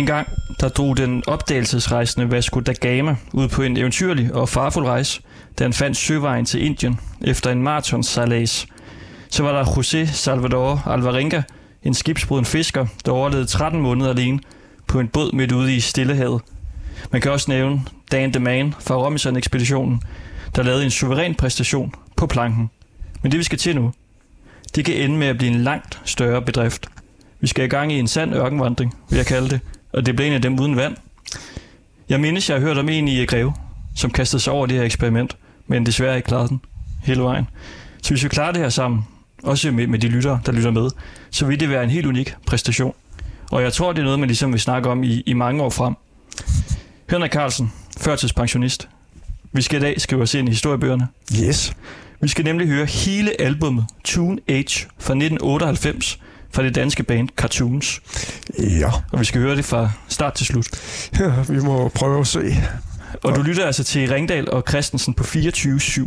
En gang, der drog den opdagelsesrejsende Vasco da Gama ud på en eventyrlig og farfuld rejse, da han fandt søvejen til Indien efter en maratonsejlads. Så var der José Salvador Alvarenga, en skibsbruden fisker, der overlevede 13 måneder alene på en båd midt ude i Stillehavet. Man kan også nævne Dan the Man fra Robinson-ekspeditionen, der lavede en suveræn præstation på planken. Men det vi skal til nu, det kan ende med at blive en langt større bedrift. Vi skal i gang i en sand ørkenvandring, vil jeg kalde det, og det blev en af dem uden vand. Jeg mindes, jeg har hørt om en i Greve, som kastede sig over det her eksperiment, men desværre ikke klarede den hele vejen. Så hvis vi klarer det her sammen, også med, med de lyttere, der lytter med, så vil det være en helt unik præstation. Og jeg tror, det er noget, man ligesom vil snakke om i, i mange år frem. Henrik Carlsen, førtidspensionist. Vi skal i dag skrive os ind i historiebøgerne. Yes. Vi skal nemlig høre hele albummet Tune Age fra 1998 fra det danske band Cartoons. Ja. Og vi skal høre det fra start til slut. ja vi må prøve at se. Og du lytter altså til Ringdal og Christensen på 24-7.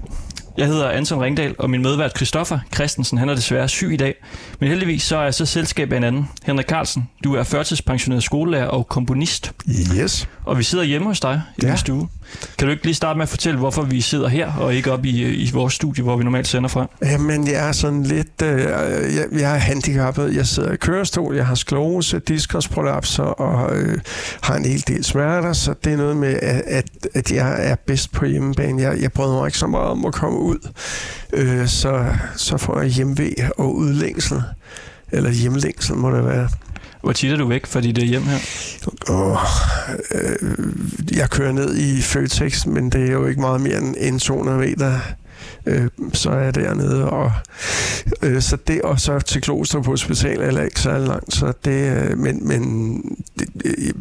Jeg hedder Anton Ringdal, og min medvært Christoffer Christensen, han er desværre syg i dag. Men heldigvis så er jeg så selskab af en anden. Henrik Carlsen, du er førtidspensioneret skolelærer og komponist. Yes. Og vi sidder hjemme hos dig i Ja. din stue. Kan du ikke lige starte med at fortælle, hvorfor vi sidder her, og ikke op i, øh, i vores studie, hvor vi normalt sender fra? Jamen, jeg er sådan lidt... Øh, jeg, jeg er handicappet. Jeg sidder i kørestol, jeg har sklose, diskusprolapser og øh, har en hel del smerter, så det er noget med, at, at, at jeg er bedst på hjemmebane. Jeg, jeg bryder mig ikke så meget om at komme ud. Øh, så, så får jeg hjemvej og udlængsel. Eller hjemlængsel må det være. Hvor tit er du væk fra dit øh, hjem her? Oh, øh, jeg kører ned i Føtex, men det er jo ikke meget mere end, end 200 meter. Øh, så er jeg dernede. Og, øh, så det, og så til Kloster på hospital er ikke så langt. Så det, øh, men, men det, øh,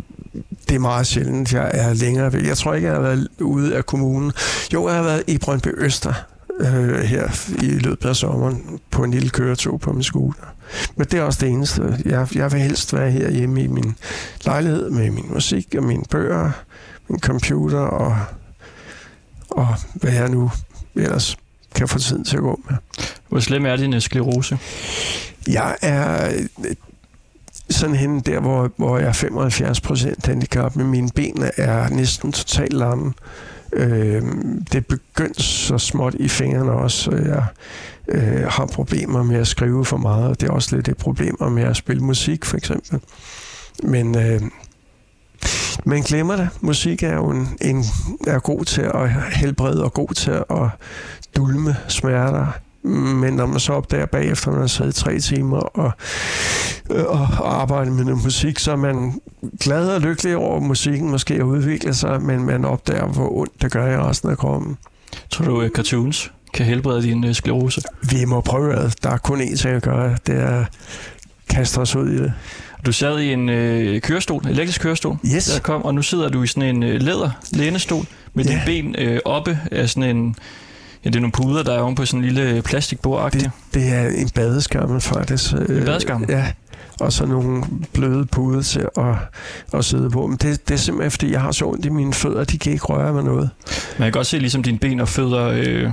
det er meget sjældent, jeg er længere væk. Jeg tror ikke, jeg har været ude af kommunen. Jo, jeg har været i Brøndby Øster øh, her i løbet af sommeren på en lille køretog på min scooter. Men det er også det eneste. Jeg, jeg vil helst være her hjemme i min lejlighed med min musik og mine bøger, min computer og, og hvad jeg nu ellers kan få tiden til at gå med. Hvor slem er din øh, sklerose? Jeg er øh, sådan henne der, hvor, hvor jeg er 75 procent handicap, men mine ben er næsten totalt lamme. Øh, det begyndte så småt i fingrene også, jeg øh, har problemer med at skrive for meget, og det er også lidt et problemer med at spille musik, for eksempel. Men øh, man glemmer det. Musik er jo en, en, er god til at helbrede og god til at dulme smerter. Men når man så opdager bagefter, når man har siddet tre timer og, øh, og, og arbejdet med noget musik, så er man glad og lykkelig over, at musikken måske har udviklet sig, men man opdager, hvor ondt det gør i resten af kroppen. Tror du, at cartoons kan helbrede din øh, sklerose? Vi må prøve at Der er kun én ting at gøre. Det er at kaste os ud i det. Du sad i en øh, kørestol, elektrisk kørestol, Yes. der kom, og nu sidder du i sådan en øh, læder lænestol med Ja. dine ben øh, oppe af sådan en... Ja, det er nogle puder, der er oven på sådan en lille plastikbord Det, det er en badeskammel faktisk. En badeskammel? Ja. Og så nogle bløde puder til at, at sidde på. Men det, det er simpelthen, fordi jeg har så ondt i mine fødder, de kan ikke røre med noget. Man kan godt se, ligesom dine ben og fødder øh,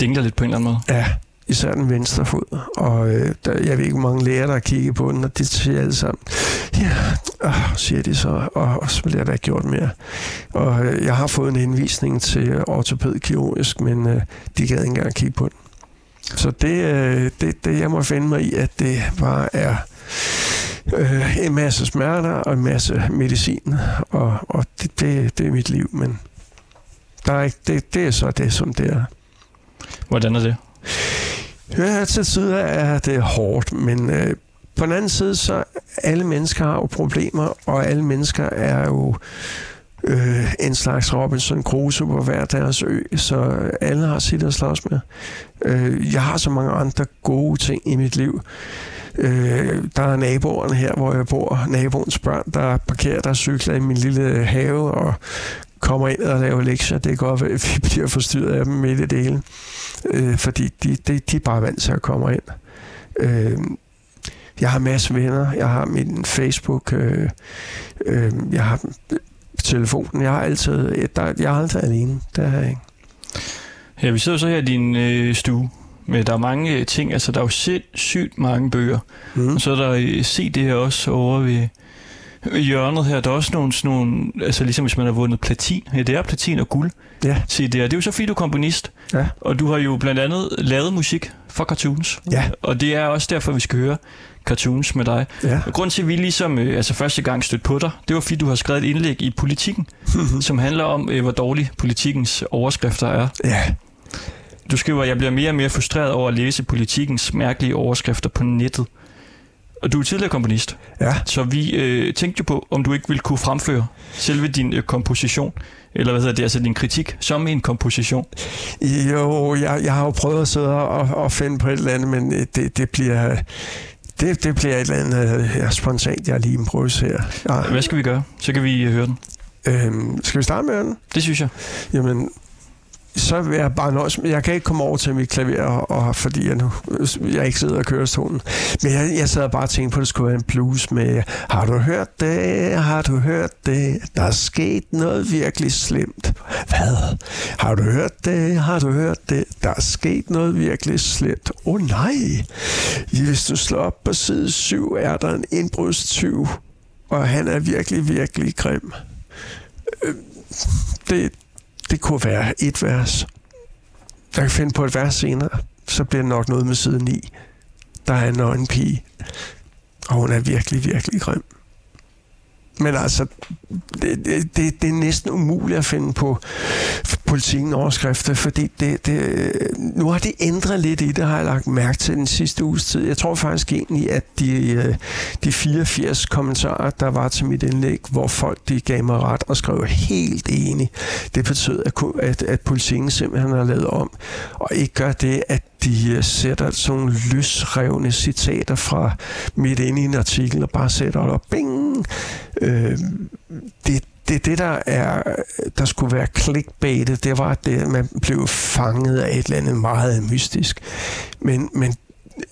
dingler lidt på en eller anden måde. Ja, især den venstre fod. Og øh, der, jeg ved ikke, hvor mange læger, der har kigget på den, og det siger alle sammen, ja, øh, siger de så, og, og så bliver der ikke gjort mere. Og øh, jeg har fået en henvisning til ortopædkirurgisk, men øh, de gad ikke engang kigge på den. Så det, øh, det, det, jeg må finde mig i, at det bare er øh, en masse smerter og en masse medicin, og, og det, det, det er mit liv, men der er ikke, det, det er så det, som det er. Hvordan er det? Ja, til tider er det hårdt, men øh, på den anden side, så alle mennesker har jo problemer, og alle mennesker er jo øh, en slags Robinson Crusoe på hver deres ø, så alle har sit at slås med. Øh, jeg har så mange andre gode ting i mit liv. Øh, der er naboerne her, hvor jeg bor, naboens børn, der parkerer der cykler i min lille have, og kommer ind og laver lektier. Det er godt at vi bliver forstyrret af dem midt i det hele. Øh, fordi de, de, de er bare vant til at komme ind. Øh, jeg har masser af venner. Jeg har min Facebook. Øh, øh, jeg har telefonen. Jeg har altid... Der, jeg er altid alene. Det er jeg ikke. Ja, vi sidder så her i din øh, stue. Men der er mange øh, ting, altså der er jo sindssygt mange bøger. Mm. Og så er der øh, CD her også over ved, hjørnet her, der er også nogle, sådan nogle, altså ligesom hvis man har vundet platin, ja, det er platin og guld, Ja. CD'er. Det er jo så fordi, du er komponist, Ja. og du har jo blandt andet lavet musik for cartoons. Ja. Og det er også derfor, vi skal høre cartoons med dig. Ja. Og Grunden til, at vi ligesom øh, altså første gang stødte på dig, det var fordi, du har skrevet et indlæg i Politikken, som handler om, øh, hvor dårlig politikens overskrifter er. ja. Du skriver, at jeg bliver mere og mere frustreret over at læse politikens mærkelige overskrifter på nettet. Og du er tidligere komponist, Ja. så vi øh, tænkte jo på, om du ikke ville kunne fremføre selve din øh, komposition, eller hvad hedder det, altså din kritik, som en komposition. Jo, jeg, jeg har jo prøvet at sidde og, og finde på et eller andet, men øh, det, det bliver... Det, det bliver et eller andet øh, ja, spontant, jeg lige improviserer. Ja. Hvad skal vi gøre? Så kan vi øh, høre den. Øhm, skal vi starte med den? Det synes jeg. Jamen, så vil jeg bare nøjes med, jeg kan ikke komme over til mit klaver, og, fordi jeg nu jeg ikke sidder og kører stolen. Men jeg, jeg sad bare og tænkte på, at det skulle være en blues med, har du hørt det, har du hørt det, der er sket noget virkelig slemt. Hvad? Har du hørt det, har du hørt det, der er sket noget virkelig slemt. Åh oh, nej, hvis du slår op på side 7, er der en indbrudstyv, og han er virkelig, virkelig grim. Øh, Det, det kunne være et vers. Jeg kan finde på et vers senere, så bliver det nok noget med side 9. Der er en nøgen pige, og hun er virkelig, virkelig grim. Men altså, det, det, det, det er næsten umuligt at finde på politikken overskrifter, fordi det, det, nu har de ændret lidt i det, har jeg lagt mærke til den sidste uges tid. Jeg tror faktisk egentlig, at de, øh, de 84 kommentarer, der var til mit indlæg, hvor folk de gav mig ret og skrev helt enig, det betød, at, at, at politikken simpelthen har lavet om, og ikke gør det, at de øh, sætter sådan nogle løsrevne citater fra midt inde i en artikel og bare sætter det op. Bing! Øh, det, det, det der er, der skulle være clickbaitet, det var det, at man blev fanget af et eller andet meget mystisk. Men, men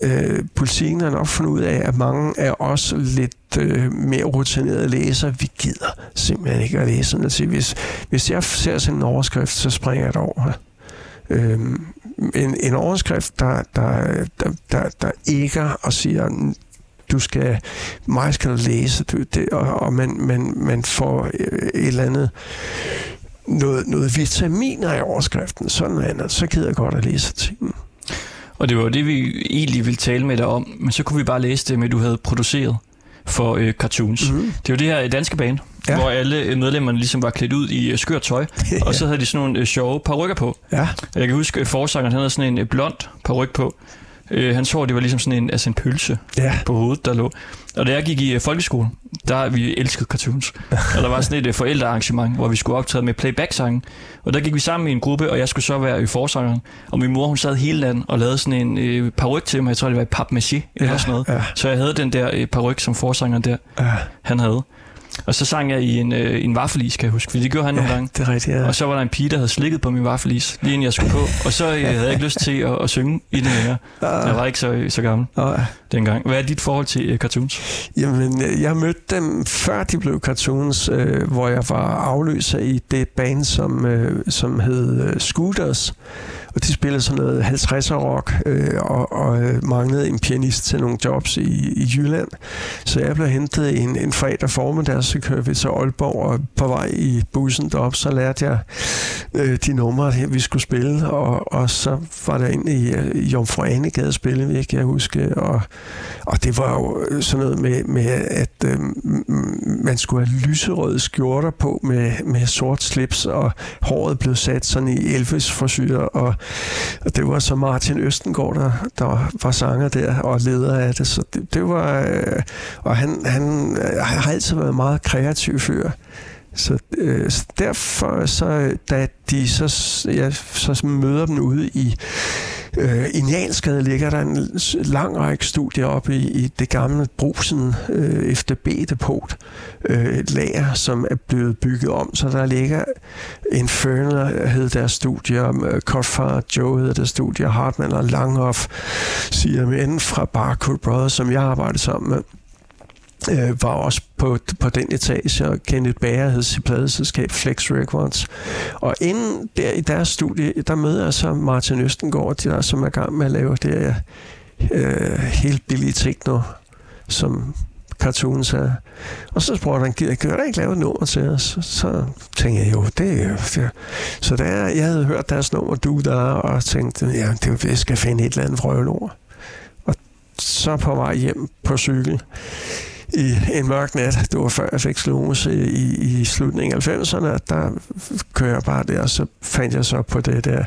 øh, politikken har nok fundet ud af, at mange af os lidt øh, mere rutinerede læsere, vi gider simpelthen ikke at læse noget til. Hvis, hvis jeg ser sådan en overskrift, så springer jeg det over. Øh, en, en overskrift, der, der, der, der, der ikke og siger, du skal, mig skal du læse, du, det, og, og man, man, man får øh, et eller andet noget, noget vitaminer i overskriften, sådan noget andet, så gider jeg godt at læse artiklen. Og det var jo det, vi egentlig ville tale med dig om, men så kunne vi bare læse det med, at du havde produceret for øh, cartoons. Mm. Det var det her danske band, ja. Ja. hvor alle øh, medlemmerne ligesom var klædt ud i øh, skørt tøj, og så havde de sådan nogle øh, sjove parrykker på. Ja, Og jeg kan huske, at forsangeren havde sådan en øh, blond paryk på. Øh, hans hår, det var ligesom sådan en, altså en pølse ja, på hovedet, der lå. Og da jeg gik i øh, folkeskole, der vi elskede cartoons. og der var sådan et øh, forældrearrangement, hvor vi skulle optræde med playback-sange. Og der gik vi sammen i en gruppe, og jeg skulle så være øh, forsangeren. Og min mor, hun sad hele natten og lavede sådan en øh, paryk til mig. Jeg tror, det var i papmaché eller Ja, sådan noget. ja. Så jeg havde den der øh, paryk, som forsangeren der, ja, han havde. Og så sang jeg i en, øh, en vaffelis, kan jeg huske, fordi det gjorde han nogle ja, gange. det er rigtigt, ja. Og så var der en pige, der havde slikket på min vaffelis, lige inden jeg skulle på. Og så øh, havde jeg ikke lyst til at, at synge i den længere. Jeg var ikke så, så gammel Og, dengang. Hvad er dit forhold til øh, cartoons? Jamen, øh, jeg mødte dem før de blev cartoons, øh, hvor jeg var afløser i det band, som, øh, som hed øh, Scooters. Og de spillede sådan noget 50'er rock, øh, og, og øh, manglede en pianist til nogle jobs i, i Jylland. Så jeg blev hentet en, en fredag formiddag, så kørte vi til Aalborg, og på vej i bussen derop, så lærte jeg øh, de numre, her, vi skulle spille, og, og så var der ind i øh, i Jomfru Anegade spille, kan jeg huske, og, og det var jo øh, sådan noget med, med at øh, man skulle have lyserøde skjorter på med, med sort slips, og håret blev sat sådan i Elvis frisyrer, og, og det var så Martin Østengård, der, der var sanger der, og leder af det, så det, det var, øh, og han, han øh, har altid været meget kreativ før. Så, øh, så derfor, så, øh, da de så, jeg så møder dem ude i øh, i Njalskade ligger der en lang række studier op i, i det gamle Brusen øh, FDB-depot, øh, et lager, som er blevet bygget om, så der ligger Infernal øh, hed deres studier, øh, Joe hed deres studier, Hartmann og Langhoff, CMN fra Barcode Brothers, som jeg arbejdede sammen med øh, var også på, på den etage, og Kenneth Bager hed sit pladeselskab Flex Records. Og inden der i deres studie, der møder jeg så Martin Østengård, der, som er i gang med at lave det her øh, helt billige techno, som cartoons så Og så spurgte han, gider kan du ikke lave et nummer til os? Så tænkte jeg, jo, det er jo... Det. Så da jeg havde hørt deres nummer, du der, og tænkte, ja, det, jeg skal finde et eller andet frøvelord. Og så på vej hjem på cykel, i en mørk nat, det var før jeg fik slumose i, i slutningen af 90'erne, der kører jeg bare der, og så fandt jeg så på det der,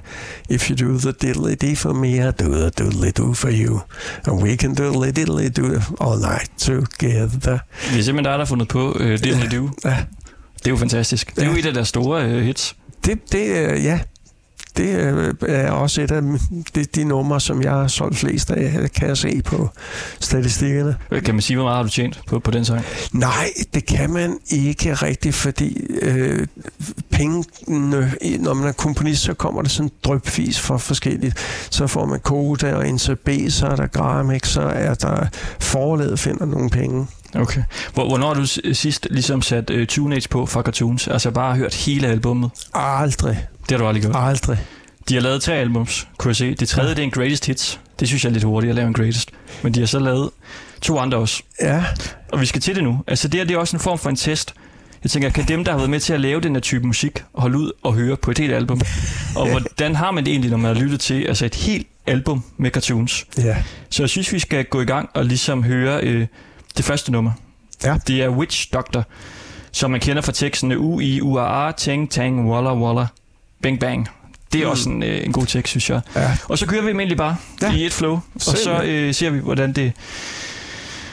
if you do the diddly dee for me, I do the diddly do for you, and we can diddly diddly do all night together. Det er simpelthen dig, der har fundet på uh, Diddly Do. Ja, Det er jo fantastisk. Det er jo et af deres store uh, hits. det, det øh, ja, det øh, er også et af de, de numre, som jeg har solgt flest af, kan jeg se på statistikkerne. Kan man sige, hvor meget har du tjent på, på den sang? Nej, det kan man ikke rigtigt, fordi øh, pengene, når man er komponist, så kommer det sådan drøbvis for forskelligt. Så får man Koda og NCB, så er der Gramex, så er der forlaget finder nogle penge. Okay. Hvor, hvornår har du sidst ligesom sat uh, Teenage på fra Cartoons? Altså bare hørt hele albummet? Aldrig, Det har du aldrig gjort. aldrig. De har lavet tre albums, kunne jeg se. Det tredje, det er en greatest hits. Det synes jeg er lidt hurtigt at lave en greatest. Men de har så lavet to andre også. Ja, Og vi skal til det nu. Altså det her, det er også en form for en test. Jeg tænker, kan dem, der har været med til at lave den her type musik, holde ud og høre på et helt album? Og hvordan har man det egentlig, når man har lyttet til altså et helt album med cartoons? ja. Så jeg synes, vi skal gå i gang og ligesom høre øh, det første nummer. Ja. Det er Witch Doctor, som man kender fra teksten U, I, U, A, A, Ting, Tang, Walla, Walla, Bang, Bang. Det er Mm. også en, øh, en god tekst, synes jeg. ja. Og så kører vi dem egentlig bare Ja. i et flow, og så øh, ser vi, hvordan det,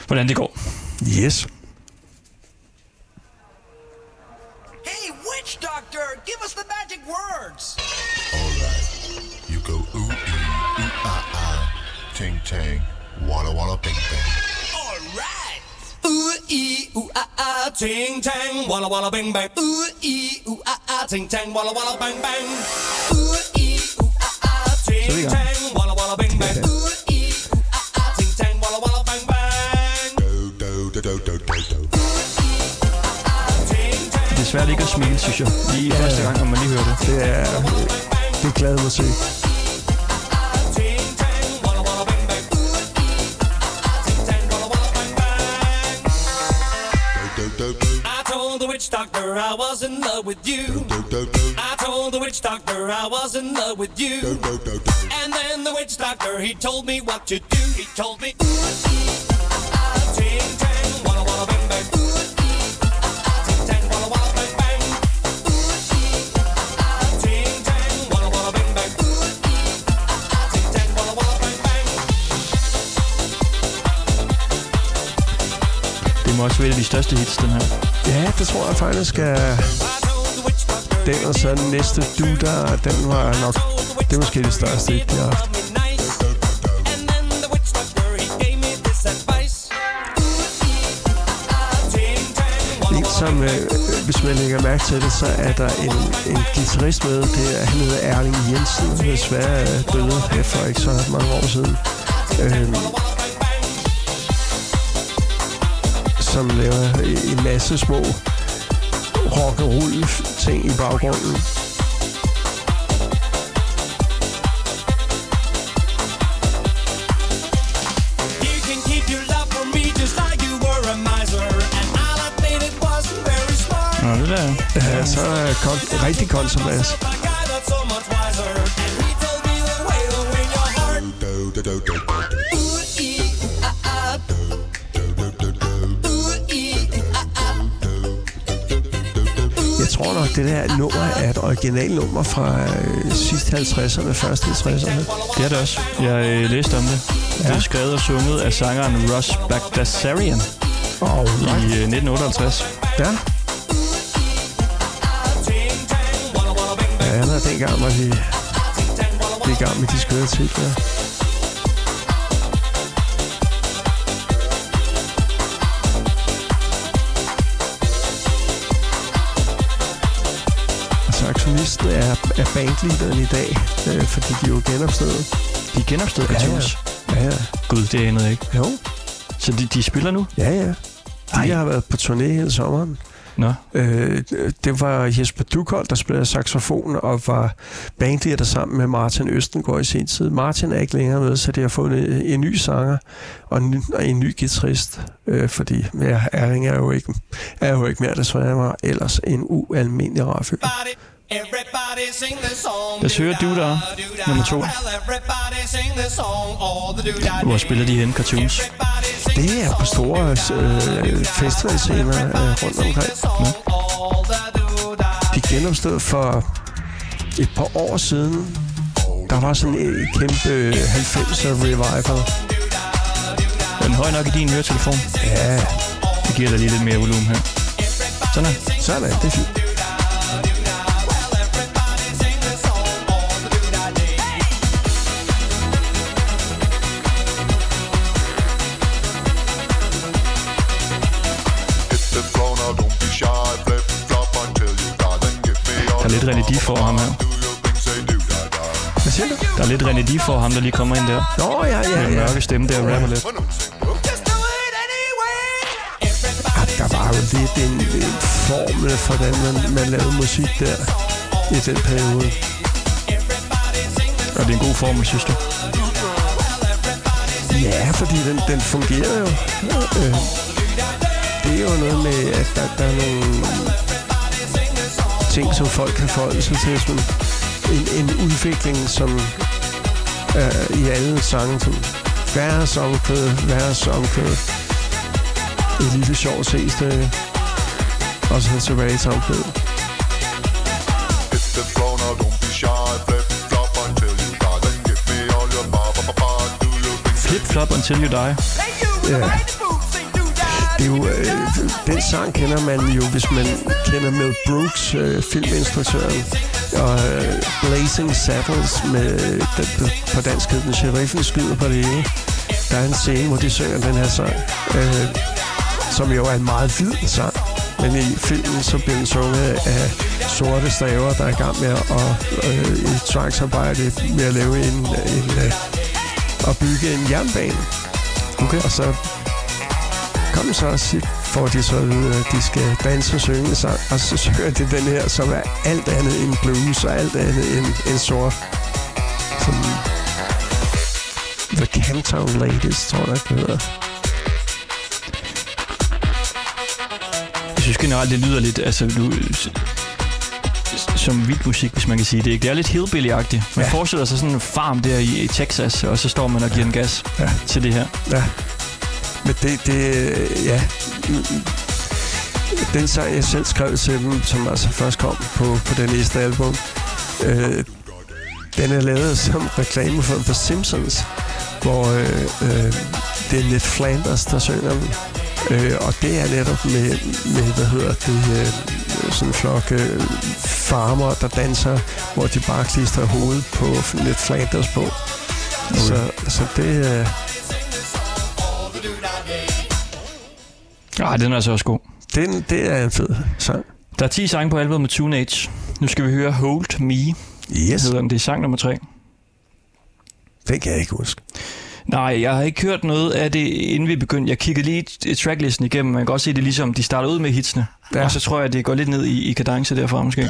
hvordan det går. Yes. Hey, witch doctor, give us the magic words. Alright. You go ooh ee, ooh ah ah, ting tang, walla walla bing bang i u a a ting tang, walla walla bang bang. u i u a a ting tang, walla walla bang bang. u i u a a ting tang, walla walla bang bang. u i u a a ting tang, walla walla bang bang. Do do do do do do Det er svært ikke at smile, synes jeg. Lige Ja. første gang, når man lige hører det. Det er, det er glad at se. Witch doctor I was in love with you. do do do I told the witch doctor I was in love with do you. do do do. And then the witch doctor, he told me what to do. He told me, ooh, ee, ah, ah, ting, tang, walla, walla, bang, bang. Ooh, ee, ah, ah, ting, tang, walla, walla, bang, bang. Ooh, ee, ah, ah, ting, tang, walla, walla, bang, bang. Ooh, ee, ah, ah, ting, tang, walla, walla, bang, bang. Det må også være et af de største hits, den her. Ja, det tror jeg faktisk er den, og så den næste du der, den var nok, det er måske det største hit, de har haft. En, som, øh, hvis man lægger mærke til det, så er der en, en guitarist med. Det er, han hedder Erling Jensen, desværre øh, døde her for ikke så mange år siden. Øh, som laver en masse små rock and roll ting i baggrunden. You can keep your love for me just like you were a miser. And I'll admit it wasn't very smart. Nå, det der. Ja, så er kon- rigtig kontrabas. Det der nummer er et original nummer fra øh, sidste 50'erne, første 60'erne. Det er det også. Jeg øh, læste om det. Ja. Det er skrevet og sunget af sangeren Russ Bagdasarian Og i øh, 1958. ja, ja, allerede dengang var walla, i gang med de skøre titler. Saxonisten er, er bandleaderen i dag, øh, fordi de er jo genopstået. De er genopstået Ja, ja. Ja, ja. Gud, det anede jeg ikke. Jo, Så de, de spiller nu? ja, ja. De Ej. har været på turné hele sommeren. Nå, Øh, det var Jesper Dukhold, der spillede saxofon og var bandleder sammen med Martin Østengård i sin tid. Martin er ikke længere med, så de har fået en, en ny sanger og en, ny- og en ny guitarist, øh, fordi ja, Erling er jo ikke, er jo ikke mere desværre, var ellers en ualmindelig rar fyr. Everybody, everybody sing the song. Lad os høre Doodah, nummer to. Hvor spiller de hen cartoons? Det er på store øh, festivalscener øh, rundt omkring. doodah. De genopstod for et par år siden. Der var sådan et kæmpe 90'er revival. Er den høj nok i din høretelefon? Ja, Det giver dig lige lidt mere volumen her. Sådan her. sådan er det. det er fint. Lidt René for ham her. Hvad siger du? Der er lidt René for ham, der lige kommer ind der. Nå, ja, ja, Med en ja. mørke stemme der rapper lidt. Oh. Der var jo lidt en, en formel for, hvordan man, man lavede musik der i den periode. Og det er en god formel, synes du? Ja, fordi den, den fungerer jo. Øh, det er jo noget med, at der, der er nogle ting, som folk kan forholde sig til. Sådan en, en udvikling, som øh, i alle sange, som færre songkød, værre songkød. Et lille sjovt C-stykke. Og så tilbage i songkød. Hit the floor now, don't be shy. Flip flop until you die. Then give me all your ba ba ba ba. Do your thing, say Flip Flop Until You Die. Ja. Det er jo, øh, den sang kender man jo, hvis man kender Mel Brooks, øh, filminstruktøren, og øh, Blazing Saddles med, den, den, på dansk hed den Sheriffen skyder på det ene. Der er en scene, hvor de synger den her sang, øh, som jo er en meget vid sang. Men i filmen så bliver den sunget af sorte staver, der er i gang med at øh, i tvangsarbejde med at lave en, en øh, at bygge en jernbane. Okay. Og så kom så og får de så at vide, at de skal danse og synge en sang, og så synger de den her, som er alt andet end blues og alt andet end, end sort. Som The Camptown Ladies, tror jeg, det hedder. Jeg synes generelt, det lyder lidt, altså du, som vild musik, hvis man kan sige det. Det er lidt hillbilly-agtigt. Man ja. Ja. forestiller sig sådan en farm der i, Texas, og så står man og giver en gas Ja. til det her. Ja. Men det, det ja. Den sang, jeg selv skrev til dem, som altså først kom på, på det næste album, øh, den er lavet som reklame for The Simpsons, hvor øh, øh, det er Ned Flanders, der synger den. Øh, og det er netop med, med hvad hedder det, øh, sådan en flok øh, farmer, der danser, hvor de bare klistrer hovedet på Ned Flanders på. Okay. Så, så det, øh, Ah, den er altså også god. Den, det er en fed sang. Der er 10 sange på albumet med Teenage. Nu skal vi høre Hold Me, Yes. hedder den. Det er sang nummer 3. Den kan jeg ikke huske. Nej, jeg har ikke hørt noget af det, inden vi begyndte. Jeg kiggede lige tracklisten igennem. Man kan godt se, det ligesom, de starter ud med hitsene. Ja. Og så tror jeg, det går lidt ned i, i kadence derfra måske.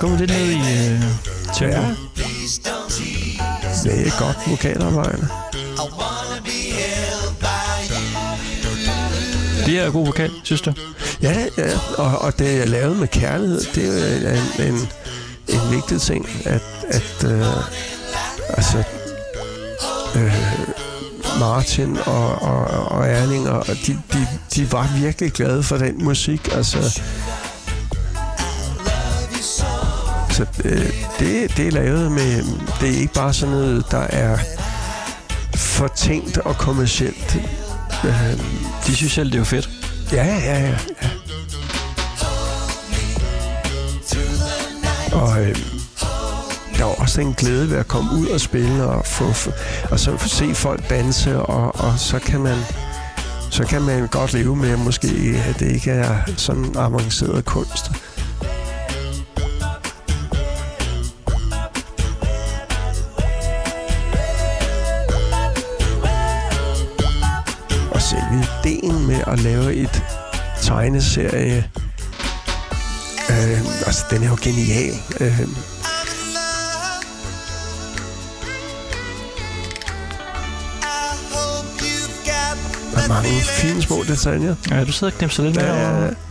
Og der lidt ned i øh, tempo. Ja. Det er godt vokalarbejde. Det er god vokal, synes du? Ja, ja. Og, og det er lavet med kærlighed. Det er en, en, en vigtig ting, at, at øh, altså, øh, Martin og, og, og Erling, og de, de, de var virkelig glade for den musik. Altså, så øh, det, det er lavet med, det er ikke bare sådan noget, der er fortænkt og kommercielt. Øh, De synes selv, det er jo fedt. Ja, ja, ja. ja. Og øh, der var også en glæde ved at komme ud og spille og, få, få, og så se folk danse, og, og så kan man så kan man godt leve med, måske, at det ikke er sådan avanceret kunst. At lave et tegneserie, øh, altså den er jo genial. Øh, der er mange fine små detaljer. Ja, du sidder og knipser lidt med Ja, over. You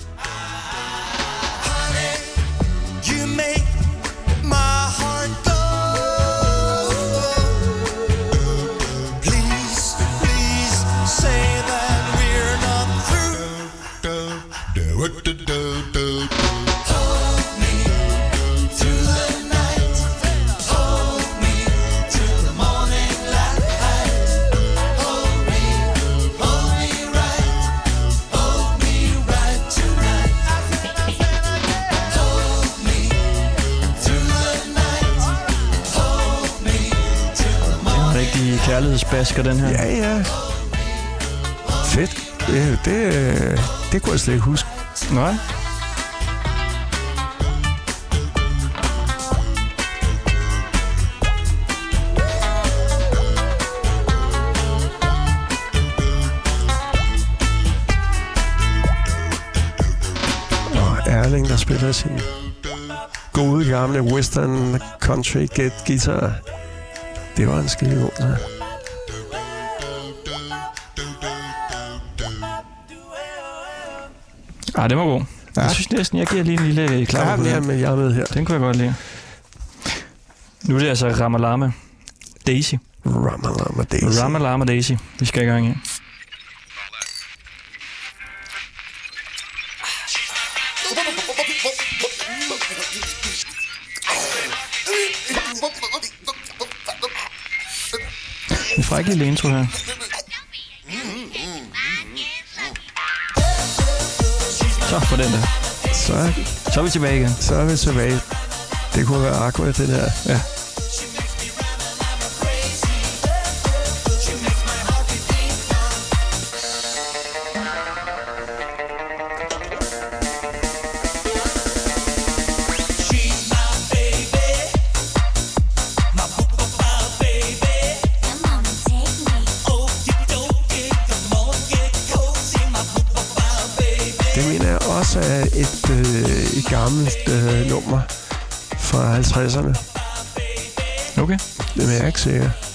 kærlighedsbasker, den her. Ja, ja. Fedt. Det, det, det kunne jeg slet ikke huske. Nej. Erling, der spiller sin gode gamle western country get guitar. Det var en skide god. Ja. Ah, det var god. Ja. Jeg synes næsten, jeg giver lige en lille klap Ja, på den. men jeg er med her. Den kunne jeg godt lide. Nu er det altså Ramalama Daisy. Ramalama Daisy. Ramalama Daisy. Vi skal i gang her. En fræk lille intro her. Så for den der. Så, Så er vi tilbage igen. så er vi tilbage. Det kunne være Aqua, det der. Ja. Gammelt øh, nummer fra 50'erne. Okay. Det er jeg ikke sikker.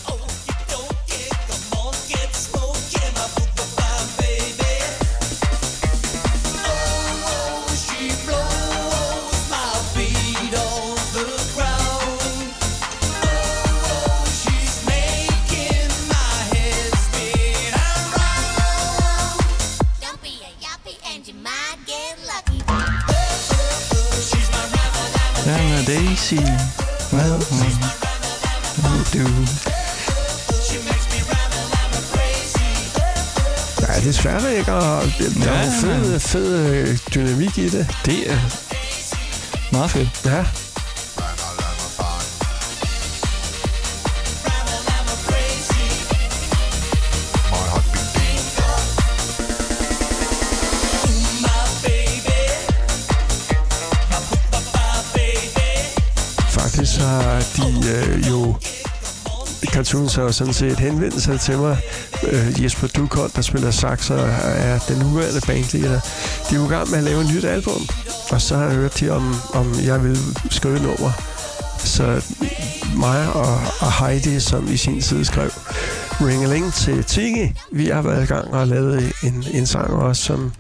Fed, øh, dynamik i det. Det er meget fedt. Ja. Faktisk har de øh, jo... Cartoons har jo sådan set henvendt sig til mig. Øh, Jesper Dukold, der spiller sax og er den nuværende bandleder. De er jo i gang med at lave et nyt album. Og så har jeg hørt til, om, om jeg vil skrive en over. Så mig og, og Heidi, som i sin tid skrev Ringeling til Tiki, vi har været i gang og lavet en, en sang også, som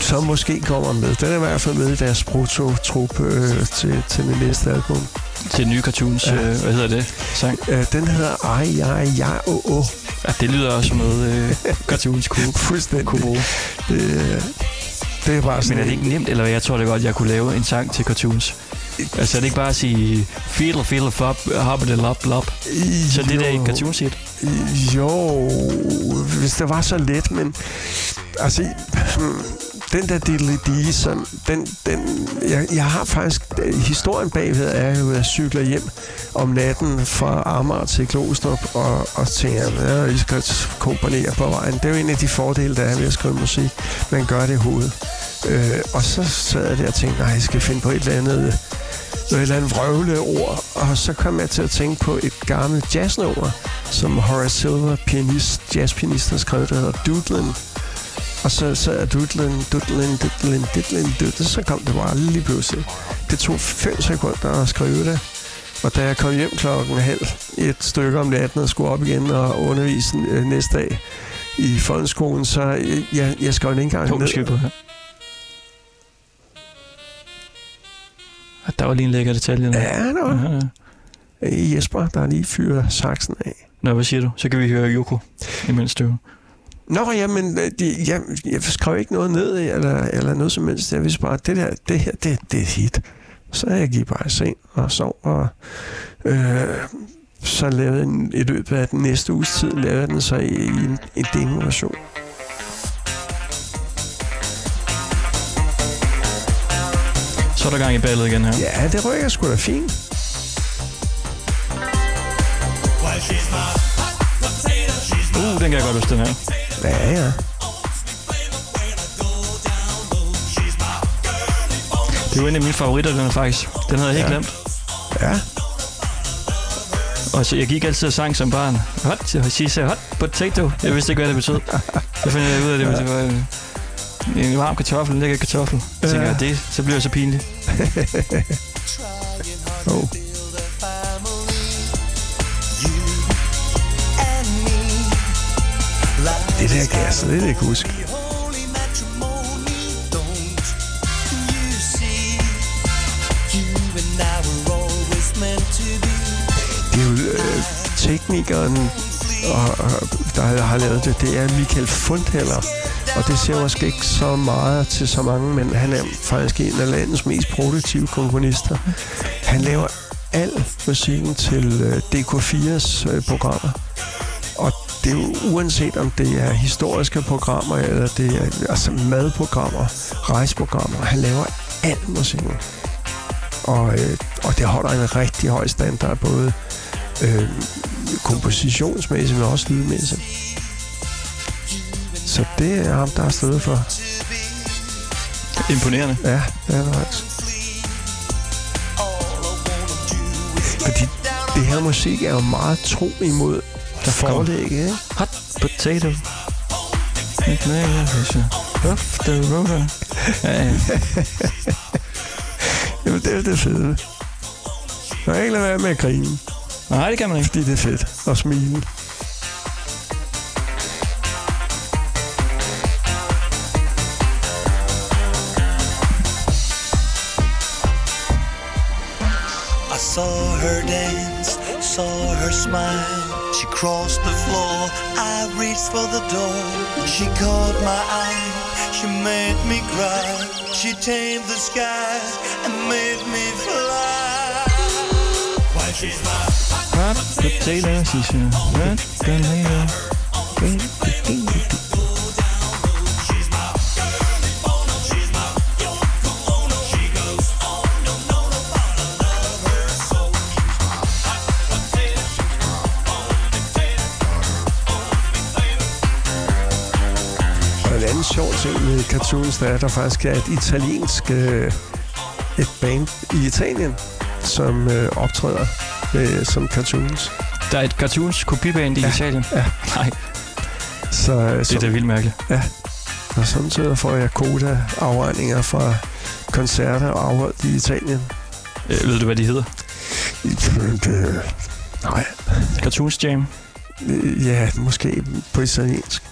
som måske kommer med. Den er i hvert fald med i deres proto-trup øh, til, til det næste album. Til nye cartoons. Ja. Øh, hvad hedder det? Sang. Øh, den hedder Ej, ja, ja, o, o. Ja, det lyder også som noget øh, cartoons kunne, Fuldstændig. kunne bruge. Det, det er bare sådan Men er det ikke nemt, eller hvad? Jeg tror det godt, jeg kunne lave en sang til cartoons. Altså er det ikke bare at sige fiddle, fiddle, flop, hoppe det lop, lop. Så det er da et cartoons hit. Jo, hvis det var så let, men altså, den der diddly som den, den, jeg, jeg har faktisk, øh, historien bagved er jo, at jeg cykler hjem om natten fra Amager til Klostrup, og, og tænker, at jeg skal komponere på vejen. Det er jo en af de fordele, der er ved at skrive musik. Man gør det i hovedet. Øh, og så sad jeg der og tænkte, nej, jeg skal finde på et eller andet øh, noget eller andet vrøvle ord, og så kom jeg til at tænke på et gammelt jazznummer, som Horace Silver, pianist, jazzpianist, har skrevet, der hedder Doodlin. Og så sad jeg Doodlin, Doodlin, Doodlin, Doodlin, Doodlin, så kom det bare lige pludselig. Det tog fem sekunder at skrive det. Og da jeg kom hjem klokken halv et stykke om natten og skulle op igen og undervise øh, næste dag i folkeskolen, så øh, jeg, jeg skrev den ikke engang Hov, ned. her. Der var lige en lækker detalje. der. Ja, det var. Ja, ja. Hey, Jesper, der er lige fyret saksen af. Nå, hvad siger du? Så kan vi høre Yoko, imens du... Nå, jamen, øh, de, jeg, jeg skrev ikke noget ned, eller, eller noget som helst. Jeg vidste bare, at det der, det her, det, det er et hit. Så jeg gik bare i seng og sov, og øh, så lavede jeg en, i løbet af den næste uges tid, lavede den så i, i en, en demo-version. Så er der gang i ballet igen her. Ja, det rykker sgu da fint. Uh, den kan jeg godt huske, den her. Ja, ja. Det er jo en af mine favoritter, den er faktisk. Den havde jeg helt Ja. glemt. Ja, Og så jeg gik altid og sang som barn. Hot, she said hot potato. Jeg vidste ikke, hvad det betød. Så fandt jeg ud af det, det var en, en varm kartoffel, en lækker kartoffel. Så tænker jeg, det, så bliver jeg så pinlig. oh. Det der kan jeg slet ikke huske. Det er jo øh, teknikeren, og, der har lavet det, det er Michael Fundheller. Og det ser måske ikke så meget til så mange, men han er faktisk en af landets mest produktive komponister. Han laver al musikken til øh, DK4's øh, programmer. Det er jo uanset om det er historiske programmer, eller det er altså madprogrammer, rejseprogrammer. Han laver al musikken. Og, øh, og det holder en rigtig høj standard, både øh, kompositionsmæssigt, men også lydmæssigt. Så det er ham, der er stedet for. Imponerende. Ja, det er det faktisk. Fordi det her musik er jo meget tro imod Der kommer forlægget, ikke? hot potato. Off the road. Ja, ja. Jamen, det er det fede. Man kan ikke lade være med at grine, Nej, det kan man ikke. fordi det er fedt. Og smile. I saw her dance, saw her smile. She crossed the floor, I reached for the door. She caught my eye, she made me cry. She tamed the sky and made me fly. While she's my Hot potato, she said. Hot potato. Og en anden sjov ting med cartoons, der er, der faktisk er et italiensk øh, et band i Italien, som øh, optræder med, som cartoons. Der er et cartoons kopiband i Ja. Italien. Ja. Nej, Så, øh, det er da vildt mærkeligt. og samtidig får jeg koda-afregninger fra koncerter afholdt i Italien. Øh, ved du, hvad de hedder? Øh, Nej, Cartoons Jam. øh, ja, måske på italiensk.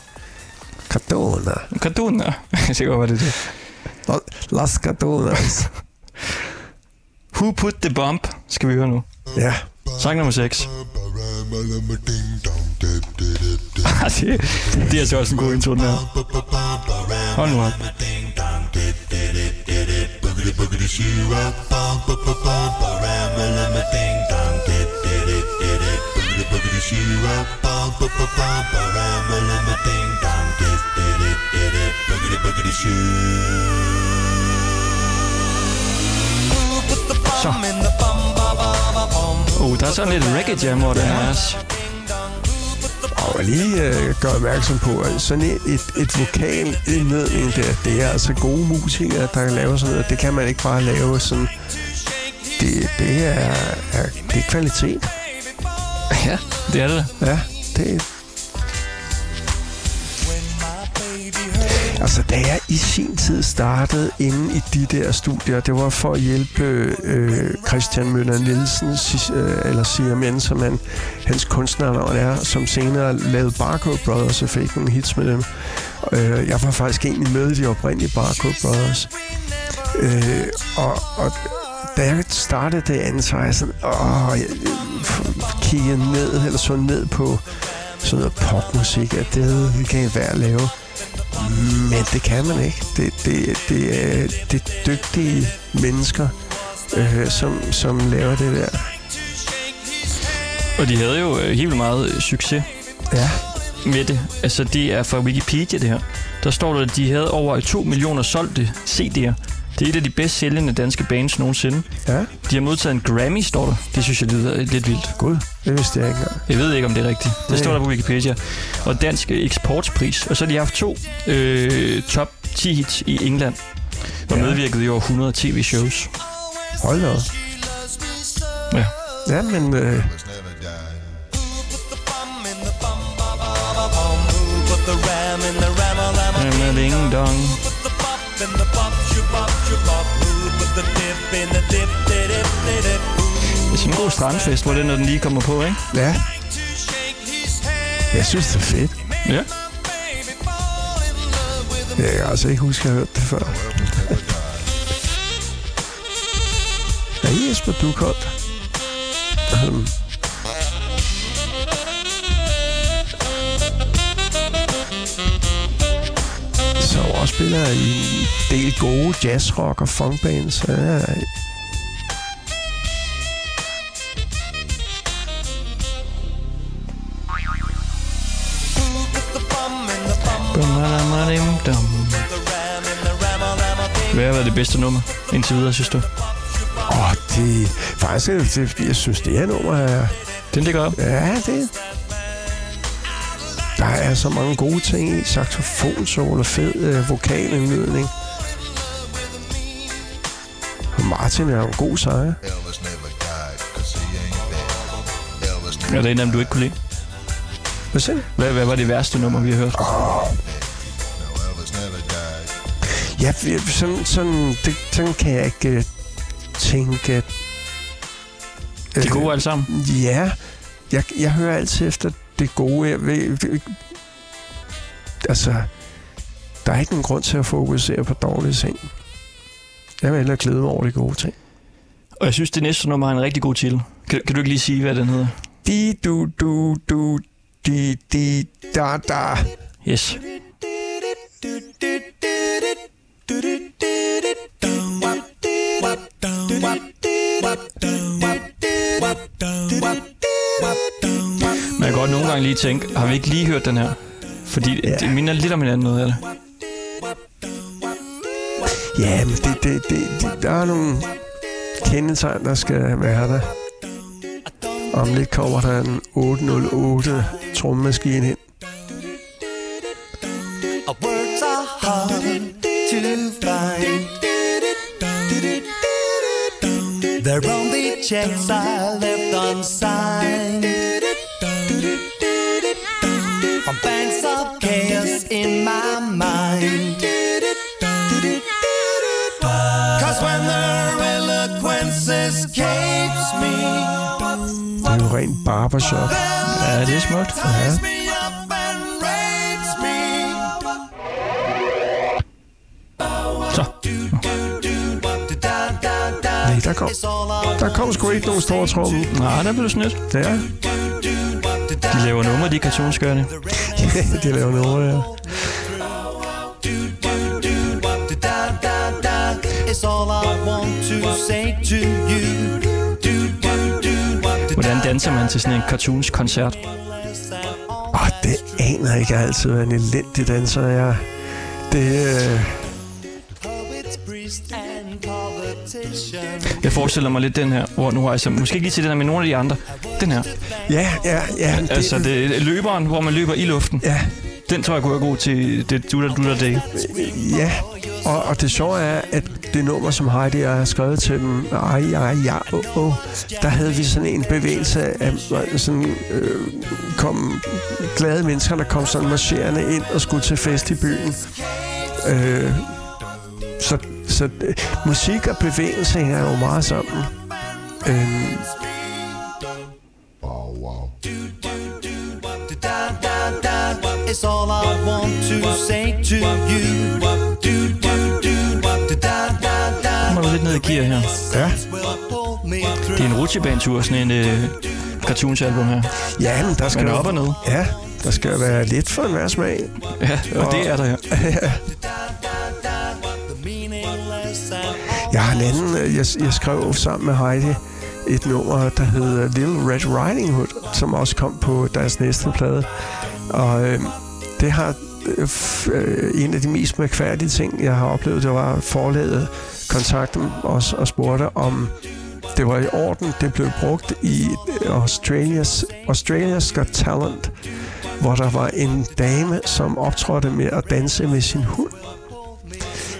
Jeg ser godt, hvad det er. Las Cardonas. Who Put the Bump skal vi høre nu. ja. Sang nummer 6. det, det er altså også en god intro, den her. Hold nu op. Så. The bum, ba ba ba bum. Oh, der er sådan lidt reggae jam over det her. også. Og lige øh, gør opmærksom på, at sådan et, et, et vokal indledning der, det er altså gode musikere, der kan lave sådan noget. Det kan man ikke bare lave sådan. Det, det, er, er, det er kvalitet. Ja, det er det. Ja, det Altså, da jeg i sin tid startede inde i de der studier, det var for at hjælpe øh, Christian Møller Nielsen, øh, eller Siamen, som han, hans kunstnernavn er, som senere lavede Barcode Brothers og fik nogle hits med dem. Øh, jeg var faktisk egentlig med i de oprindelige Barcode Brothers. Øh, og, og da jeg startede det andet, så var jeg sådan, åh, jeg øh, kiggede ned, eller så ned på sådan noget popmusik, at det, det kan være at lave. Men det kan man ikke. Det, det, det, er, det er dygtige mennesker, øh, som, som laver det der. Og de havde jo øh, helt meget øh, succes Ja, med det. Altså, det er fra Wikipedia, det her. Der står der, at de havde over 2 millioner solgte CD'er. Det er et af de bedst sælgende danske bands nogensinde. ja. De har modtaget en Grammy, står der. Det synes jeg lyder lidt vildt. Gud, det vidste jeg ikke. Jeg ved ikke, om det er rigtigt. Det Nej. står der på Wikipedia. Og dansk eksportspris. Og så har de haft to øh, top 10 hits i England. Og Ja. medvirket i over 100 tv-shows. Hold da. Ja. Ja, men øh, the ram in the ram the bop in Det er sådan en god strandfest, hvor den, når den lige kommer på, ikke? ja, jeg synes, det er fedt. Ja. Jeg kan altså ikke huske, at jeg har hørt det før. Ja, Jesper Dukholdt. Um, spiller i en del gode jazzrock og funkbands. Ja, Hvad har været det bedste nummer indtil videre, synes du? Åh, det, faktisk, er det, det, jeg synes, det her nummer er... Den ligger op. Ja, det... Der er så mange gode ting i. Saxofonsolo, fed øh, vokalindledning. Martin er jo en god dead. Elvis never Er en af dem, du ikke kunne lide? Hvad siger? Hvad, hvad var det værste nummer, vi har hørt? died. Ja, sådan, sådan, det, sådan kan jeg ikke øh, tænke... at, De er øh, gode alle sammen. Ja, jeg, jeg hører altid efter det gode. Jeg, ved, altså, der er ikke nogen grund til at fokusere på dårlige ting. Jeg vil hellere glæde mig over de gode ting. Og jeg synes, det næste nummer har en rigtig god titel. Kan, kan du ikke lige sige, hvad den hedder? Di, du, du, du, di, di, da, da. Yes. Gange lige tænke, har vi ikke lige hørt den her? Fordi Ja. det minder lidt om hinanden noget af det. Ja, men det, det, det, det, der er nogle kendetegn, der skal være der. Om lidt kommer der en 808 trommemaskine ind. Our words are hard to find. They're only checks I left unsigned. In my mind. Cause when their eloquence escapes me, Det er jo rent barbershop. Ja, det er smukt. Ja. Nej, der kom, der kom sgu ikke nogen store tromme. Nej, der blev snydt. Ja, De laver numre, de det. de laver noget, ja. It's all I want to say to you. Hvordan danser man til sådan en cartoons-koncert? Åh, det aner jeg ikke. Jeg har altid været en elendig danser. Jeg, Det, øh, Jeg forestiller mig lidt den her, hvor nu har jeg så, måske ikke lige til den her, men nogle af de andre. Den her. ja, ja, ja. Det, Altså, det er løberen, hvor man løber i luften. Ja, Den tror jeg kunne være god til det dutter dutter day. ja. Og, og det sjove er, at det nummer, som Heidi har skrevet til dem, ej, ej, ja, oh, oh, der havde vi sådan en bevægelse af sådan, øh, kom glade mennesker, der kom sådan marcherende ind og skulle til fest i byen. Øh, så så øh, musik og bevægelse hænger jo meget sammen. Øh, Bow wow. Da, it's all I want to say to you. Do, do, do, da, da, da. Nu er du lidt ned i gear her. ja. Det er en rutsjebanetur, sådan en øh, cartoonsalbum her. Ja, men der skal Men op og ned. Ja, der skal være lidt for enhver smag. Ja, og det er der her. Jeg har en anden, øh, jeg, jeg skrev sammen med Heidi et nummer, der hed Little Red Riding Hood, som også kom på deres næste plade. Og øh, det har øh, øh en af de mest mærkværdige ting, jeg har oplevet, det var forlaget kontakten os og spurgte om det var i orden. Det blev brugt i øh, Australias, Australia's Got Talent, hvor der var en dame, som optrådte med at danse med sin hund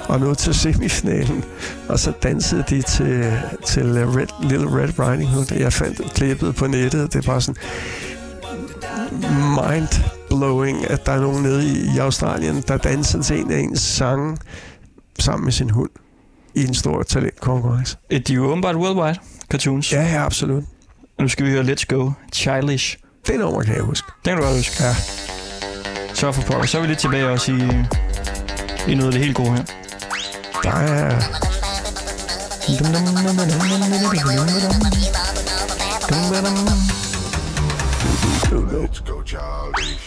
og nåede til semifinalen, og så dansede de til, til Red, Little Red Riding Hood. Jeg fandt klippet på nettet, det er bare sådan mind-blowing, at der er nogen nede i, i Australien, der danser til en af ens sange sammen med sin hund i en stor talentkonkurrence. De er jo åbenbart worldwide cartoons. Ja, ja, absolut. Og nu skal vi høre Let's Go, Childish. Det nummer kan jeg huske. Den kan du godt huske. Ja. Så for pokker. Så er vi lidt tilbage også i, i noget af det helt gode her. Der er... Let's go childish.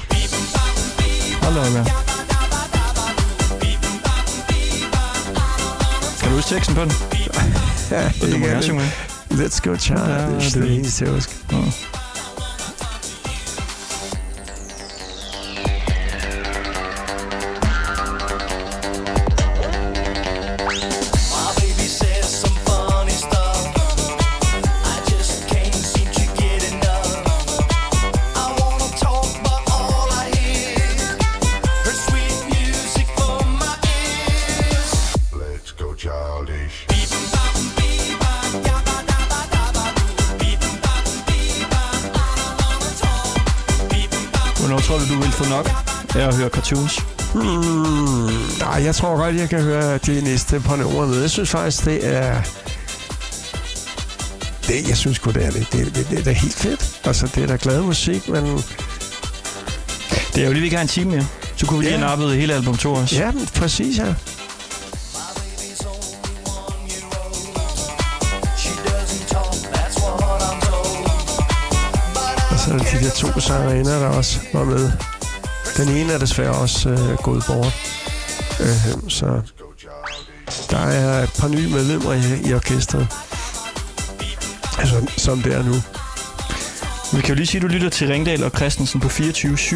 Hold da op, ja. Kan du huske teksten på den? Ja, Du må gerne synge med. Let's go, child. Ja, det er det- det eneste, jeg husker. My at høre cartoons? Hmm, nej, jeg tror godt, jeg kan høre de næste par numre med. Jeg synes faktisk, det er... Det, jeg synes godt det er det. Det, det, det er da helt fedt. Altså, det er da glad musik, men... Det er jo lige, vi ikke har en time mere. Så kunne vi lige Ja. have nappet hele album 2 også. Ja, præcis, ja. Så er der de der to sangerinder, der også var med. Den ene er desværre også øh, gået bort. Øh, så der er et par nye medlemmer i, i orkestret. Altså, som det er nu. Vi kan jo lige sige, at du lytter til Ringdal og Christensen på 24-7.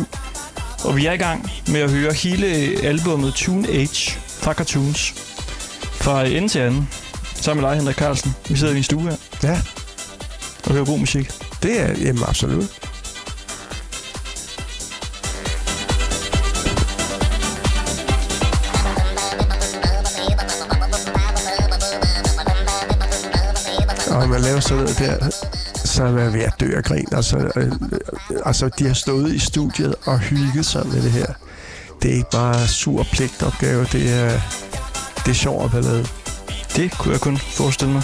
Og vi er i gang med at høre hele albumet Tune Age fra Cartoons. Fra ende til anden. Sammen med dig, Henrik Carlsen. Vi sidder i en stue her Ja, og hører god musik. det er jamen, absolut. Og man laver sådan noget der, så er man ved at dø af grin. Altså, øh, altså, de har stået i studiet og hygget sig med det her. Det er ikke bare sur pligtopgave, det er, det er sjov og ballade. Det kunne jeg kun forestille mig.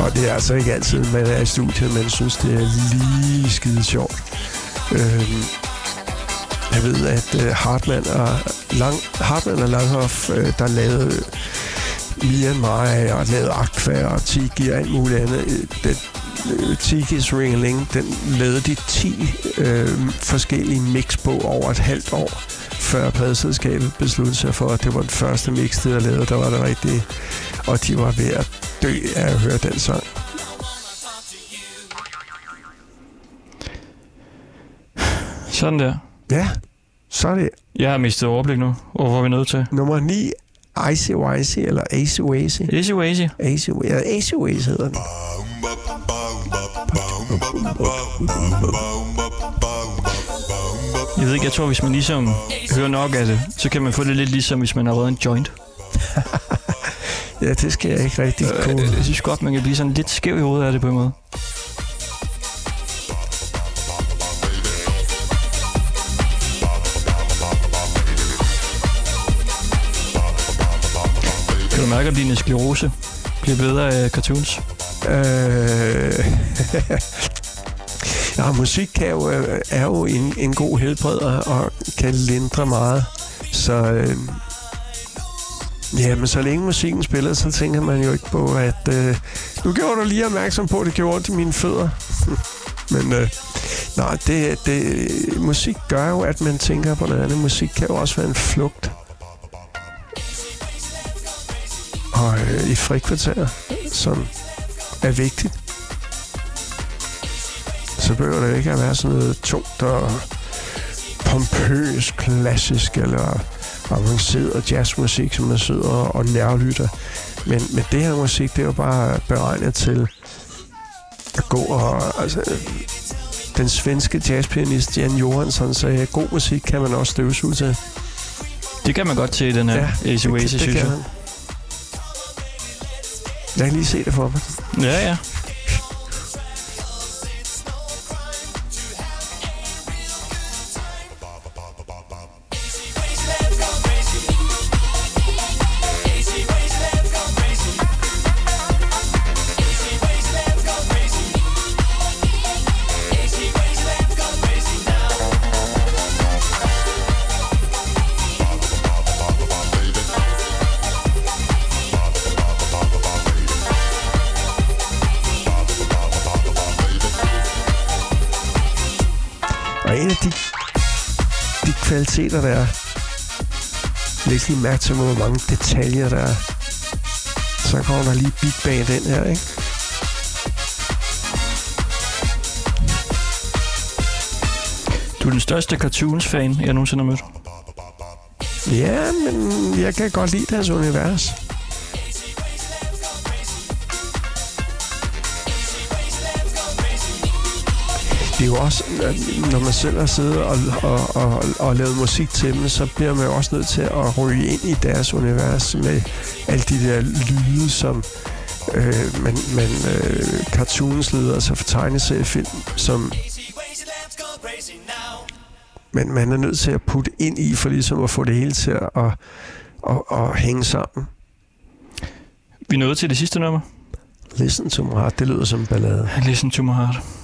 Og det er altså ikke altid, man er i studiet, man synes, det er lige skide sjovt. Øhm, jeg ved, at øh, Hartmann og, Lang, Hartmann og Langhoff, øh, der lavede Myanmar og lavede Aqua og Tiki og alt muligt andet. Øh, Den, øh, Tiki's Ringling, den lavede de 10 øh, forskellige mix på over et halvt år, før pladselskabet besluttede sig for, at det var den første mix, de havde lavet, der var det rigtige. Og de var ved at dø af at høre den sang. Sådan der. Ja, så er det Jeg har mistet overblik nu, og hvor er vi nødt til. nummer 9, Icy Wicy, eller Acy Wacy. Easy Wazy. Acy, ja, Acy Wacy hedder den. Jeg ved ikke, jeg tror, hvis man ligesom hører nok af det, så kan man få det lidt ligesom, hvis man har røget en joint. Ja, det skal jeg ikke rigtig kunne. Jeg synes godt, man kan blive sådan lidt skæv i hovedet af det på en måde. Du at din sklerose bliver bedre af øh, cartoons? Øh, ja, musik kan jo, øh, er jo en, en god helbreder og kan lindre meget. Så øh, ja, men så længe musikken spiller, så tænker man jo ikke på, at øh, nu gjorde du lige opmærksom på, at det gjorde ondt i mine fødder. men øh, nej, det, det, musik gør jo, at man tænker på noget andet. Musik kan jo også være en flugt. Øh, i frikvarter, som er vigtigt. Så behøver det ikke at være sådan noget tungt og pompøs, klassisk eller avanceret jazzmusik, som man sidder og nærlytter. Men, men det her musik, det er jo bare beregnet til at gå og... Altså, den svenske jazzpianist Jan Johansson sagde, at god musik kan man også støvsuge til. Det kan man godt til i den her ja, Easy Wazy, synes jeg. Jeg kan lige se det for mig. Ja, ja. Kvaliteter, der er, læg lige mærke til, hvor mange detaljer der er. Så kommer der lige Big Band ind her, ikke? Du er den største cartoons-fan, jeg nogensinde har mødt. Ja, men jeg kan godt lide deres univers. Det er jo også, når man selv har siddet og, og, og, og lavet musik til dem, så bliver man jo også nødt til at ryge ind i deres univers med alle de der lyde, som øh, man, man øh, cartoons lyder, altså for tegneseriefilm, som men man er nødt til at putte ind i, for ligesom at få det hele til at, at, at, at hænge sammen. Vi nået til det sidste nummer. Listen to my heart, det lyder som en ballade. Listen to my heart.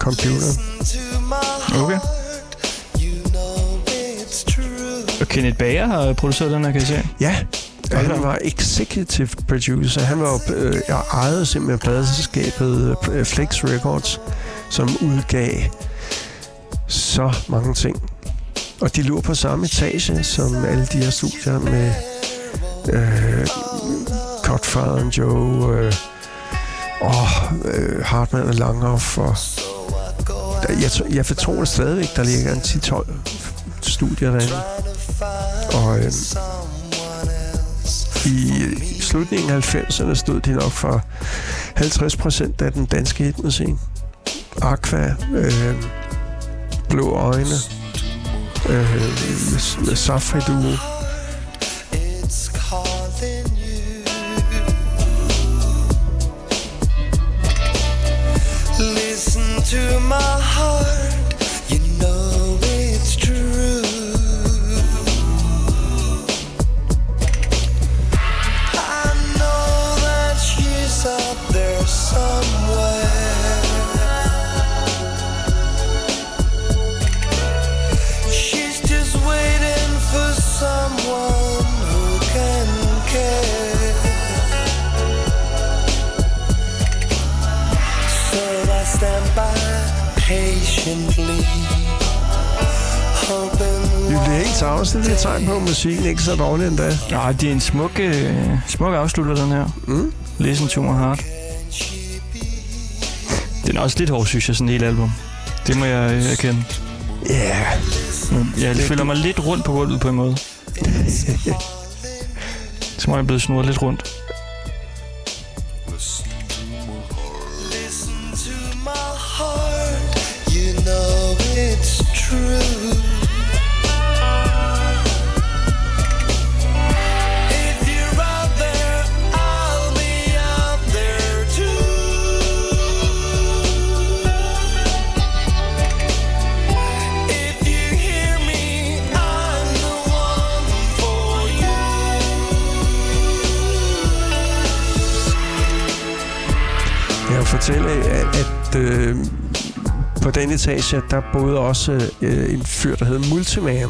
På my Okay. Og Kenneth Bager har produceret den her, kan jeg se. Ja, da han var executive producer. Han var øh, jeg ejede simpelthen pladeselskabet øh, Flex Records, som udgav så mange ting. Og de lå på samme etage som alle de her studier med øh, Godfather and Joe, øh, og øh, Hartmann og Langhoff. Og, jeg, jeg fortror det stadigvæk, der ligger en 10-12 studier derinde. Og øhm, øh, i slutningen af 90'erne stod de nok for 50 procent af den danske hitmusik. Aqua, øh, Blå Øjne, øh, Safri Duo. Musikken ikke er så dårlig endda. Nej, det er en smuk, øh, smuk afslutter, den her. Mm. Listen to my heart. Den er også lidt hård, synes jeg, sådan en hel album. Det må jeg øh, erkende. Ja, yeah. Men Jeg føler mig lidt rundt på gulvet på en måde. Så må jeg blevet snurret lidt rundt. At, øh, på den etage, der boede også øh, en fyr, der hed Multiman.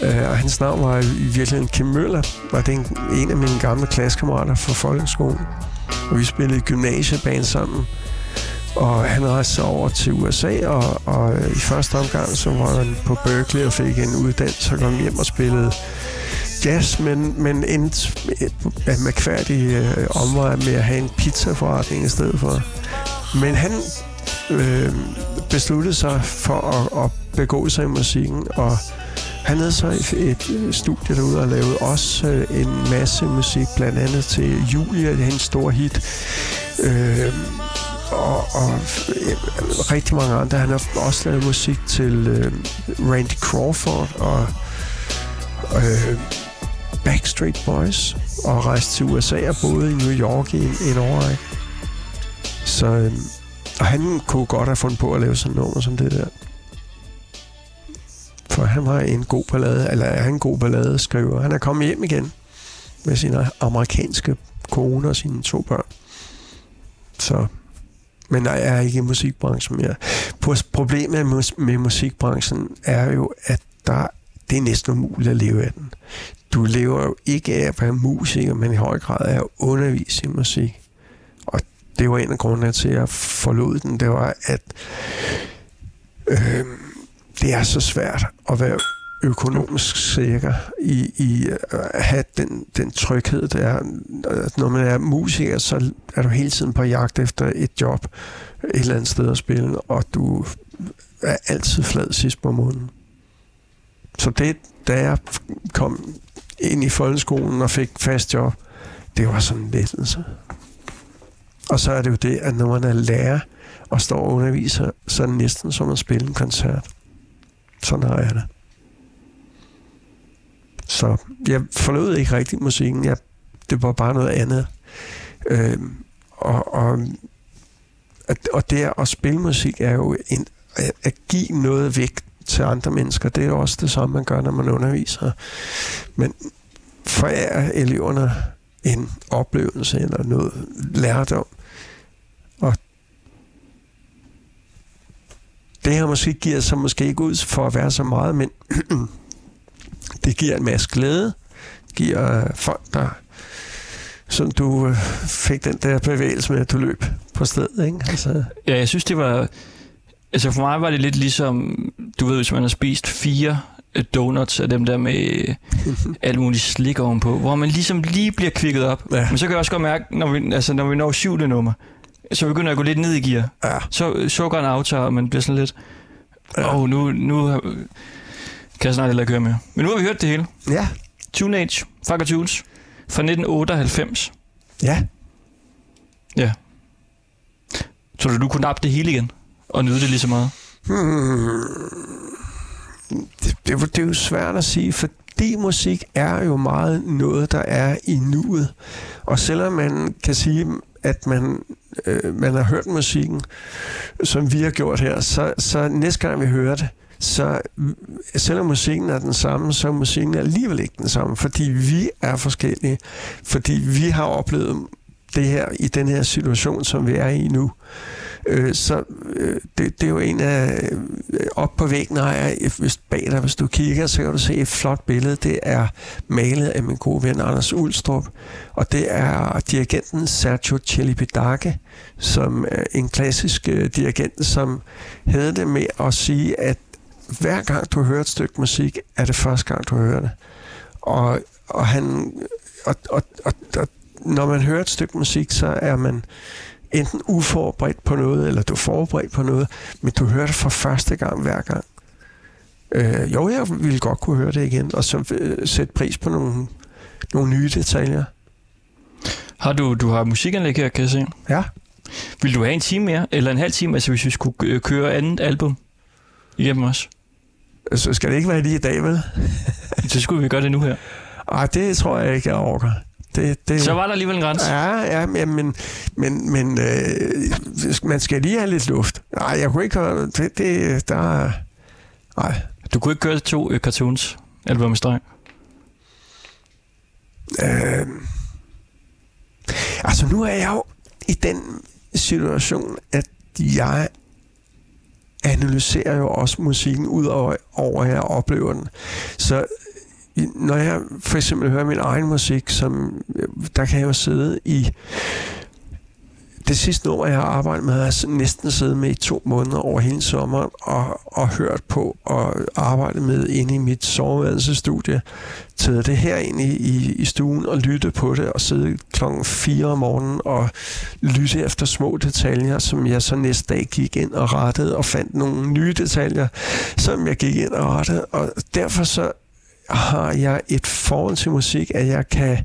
Øh, og hans navn var i virkeligheden Kim Møller, og det er en, en af mine gamle klassekammerater fra folkeskolen. Og vi spillede gymnasieband sammen. Og han rejste over til USA, og, og øh, i første omgang så var han på Berkeley og fik en uddannelse og kom hjem og spillede jazz, men, men endte med mærkværdig øh, omvej med at have en pizzaforretning i stedet for. Men han øh, besluttede sig for at, at begå sig i musikken, og han havde så et, et øh, studie derude og lavede også øh, en masse musik, blandt andet til Julia, det er hendes store hit. Øh, og, og øh, rigtig mange andre. Han har også lavet musik til øh, Randy Crawford og øh, Backstreet Boys og rejste til USA og boede i New York i en, en årrække. Så øh, og han kunne godt have fundet på at lave sådan nummer som det der. For han var en god ballade, eller er en god ballade, skriver. Han er kommet hjem igen med sin amerikanske kone og sine to børn. Så men jeg er ikke i musikbranchen mere. Problemet med, med musikbranchen er jo, at der, det er næsten umuligt at leve af den. Du lever jo ikke af at være musiker, men i høj grad af at undervise i musik. Det var en af grundene til, at jeg forlod den. Det var, at øh, det er så svært at være økonomisk sikker i, i at have den, den tryghed, der er. Når man er musiker, så er du hele tiden på jagt efter et job et eller andet sted at spille, og du er altid flad sidst på måneden. Så det, da jeg kom ind i folkeskolen og fik fast job, det var sådan en lettelse. Og så er det jo det, at når man er lærer og står og underviser, så er det næsten som at spille en koncert. Sådan har jeg det. Så jeg forlod ikke rigtig musikken. Jeg, det var bare noget andet. Øh, og, og, at- og det at spille musik er jo en, at, at give noget væk til andre mennesker. Det er jo også det samme, man gør, når man underviser. Men forærer eleverne en oplevelse eller noget lærdom. Det her måske giver sig måske ikke ud for at være så meget, men det giver en masse glæde. giver øh, folk, der som du øh, fik den der bevægelse med, at du løb på stedet, ikke? Altså, Ja, jeg synes, det var... Altså for mig var det lidt ligesom, du ved, hvis man har spist fire øh, donuts af dem der med alt muligt slik ovenpå, hvor man ligesom lige bliver kvikket op. Ja. Men så kan jeg også godt mærke, når vi, altså, når vi når syvende nummer, så begynder jeg at gå lidt ned i gear. ja, Så sukkeren aftager, og man bliver sådan lidt... Åh, oh, nu, nu kan jeg snart heller ikke høre mere. Men nu har vi hørt det hele. ja, Teenage, Fucker Tunes, fra 1998. ja. Ja. Tror du, du kunne nappe det hele igen? Og nyde det lige så meget? Hmm. Det, det, er jo- det er jo svært at sige, fordi musik er jo meget noget, der er i nuet. Og selvom man kan sige, at man, øh, man har hørt musikken, som vi har gjort her, så, så næste gang vi hører det, så selvom musikken er den samme, så er musikken alligevel ikke den samme, fordi vi er forskellige. Fordi vi har oplevet det her, i den her situation, som vi er i nu, øh, så øh, det, det er jo en af... Øh, op på væggen har jeg, øh, hvis, bag dig, hvis du kigger, så kan du se et flot billede. Det er malet af min gode ven Anders Ulstrup, og det er dirigenten Sergio Celibidache, som er en klassisk øh, dirigent, som havde det med at sige, at hver gang du hører et stykke musik, er det første gang, du hører det. Og, og han... Og, og, og, og når man hører et stykke musik, så er man enten uforberedt på noget, eller du er forberedt på noget, men du hører det for første gang hver gang. Øh, jo, jeg ville godt kunne høre det igen, og så øh, sætte pris på nogle, nogle nye detaljer. Har du, du har musikanlæg her, kan jeg se. Ja. Vil du have en time mere, eller en halv time, altså hvis vi skulle øh, køre andet album igennem os? Så skal det ikke være lige i dag, vel? Så skulle vi gøre det nu her. Ej, det tror jeg ikke, jeg orker. Det, det, Så var der alligevel en grænse. Ja, ja, men, men, men, men øh, man skal lige have lidt luft. Nej, jeg kunne ikke det. det der er- Nej, Du kunne ikke køre to øh, cartoons album i streg. Øh, altså nu er jeg jo i den situation, at jeg analyserer jo også musikken ud over, over at jeg oplever den. Så når jeg for eksempel hører min egen musik, som, øh, der kan jeg jo sidde i det sidste nummer, jeg har arbejdet med, har jeg næsten siddet med i to måneder over hele sommeren og, og hørt på og arbejdet med inde i mit soveværelsestudie. Taget det her ind i, i, i stuen og lytte på det og sidde klokken 4 om morgenen og lytte efter små detaljer, som jeg så næste dag gik ind og rettede og fandt nogle nye detaljer, som jeg gik ind og rettede. Og derfor så har jeg et forhold til musik, at jeg kan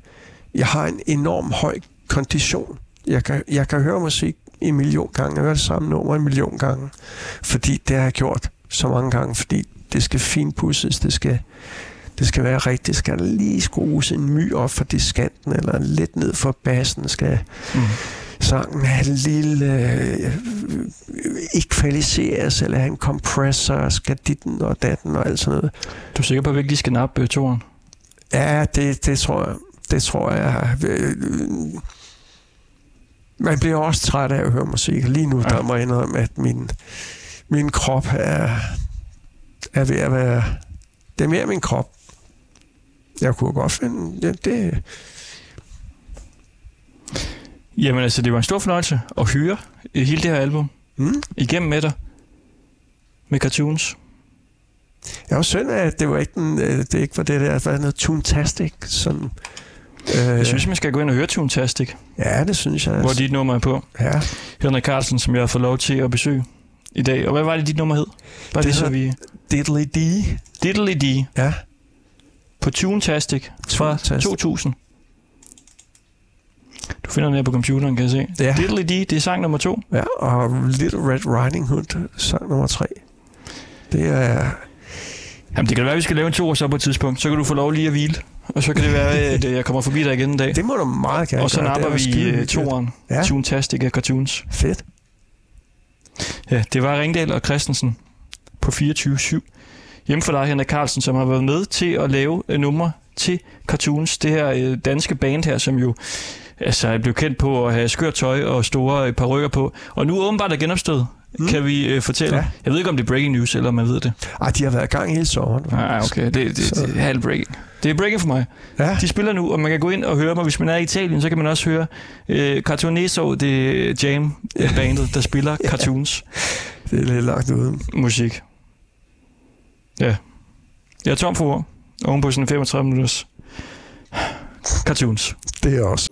jeg har en enorm høj kondition. Jeg kan, jeg kan høre musik en million gange. Jeg hører det samme nummer en million gange. Fordi det har jeg gjort så mange gange. Fordi det skal finpusses, Det skal, det skal være rigtigt. Det skal lige skrues en my op for diskanten. Eller lidt ned for bassen. Skal Mm sangen have en lille øh, ekvaliseres. Eller have en kompressor. Skal ditten og datten og alt sådan noget. Du er sikker på, at vi ikke lige skal nappe øh, toren? Ja, det, det tror jeg. Det tror jeg. Man bliver også træt af at høre musik. Lige nu, der må jeg indrømme, at min, min krop er, er ved at være... Det er mere min krop. Jeg kunne godt finde... Det, det, Jamen altså, det var en stor fornøjelse at høre øh, hele det her album mm. igennem med dig. Med cartoons. Jeg var synd at det var ikke, den, øh, det ikke var det der, hvad noget Toontastic, som... Øh, Jeg synes, man skal gå ind og høre Toontastic, ja, det synes jeg. hvor dit nummer er på. Ja, Henrik Carlsen, som jeg har fået lov til at besøge i dag. Og hvad var det, dit nummer hed? Bare Det så hedder- vi... Diddly D. Diddly D Ja, på Toontastic fra Toontastic. 2000. Du finder den her på computeren, kan jeg se. Ja. Diddly D, det er sang nummer to. Ja, og Little Red Riding Hood, sang nummer tre. Det er... Jamen, det kan være, at vi skal lave en to så på et tidspunkt. Så kan du få lov lige at hvile. Og så kan det være, at øh, jeg kommer forbi dig igen en dag. Det må du meget gerne Og så napper er vi øh, toeren. Ja. Toontastic af cartoons. Fedt. Ja, det var Ringdal og Christensen på 24-7. Hjemme for dig, Henrik Carlsen, som har været med til at lave øh, numre til cartoons. Det her danske band her, som jo altså, blevet kendt på at have skørt tøj og store øh, parrykker på. Og nu åbenbart er genopstået, mm. kan vi øh, fortælle. Ja. Ja. Jeg ved ikke, om det er breaking news, eller om man ved det. Ej, de har været i gang hele sommeren. Nej, okay. Det, det, Så- det er halv breaking. Det er breaking for mig. Ja, De spiller nu, og man kan gå ind og høre mig. Hvis man er i Italien, så kan man også høre øh, Cartoneso, det er Jam-bandet, der spiller cartoons. det er lidt langt ude. musik. Ja. Jeg er tom for ord. Oven på sådan 35 minutters cartoons. Det er også.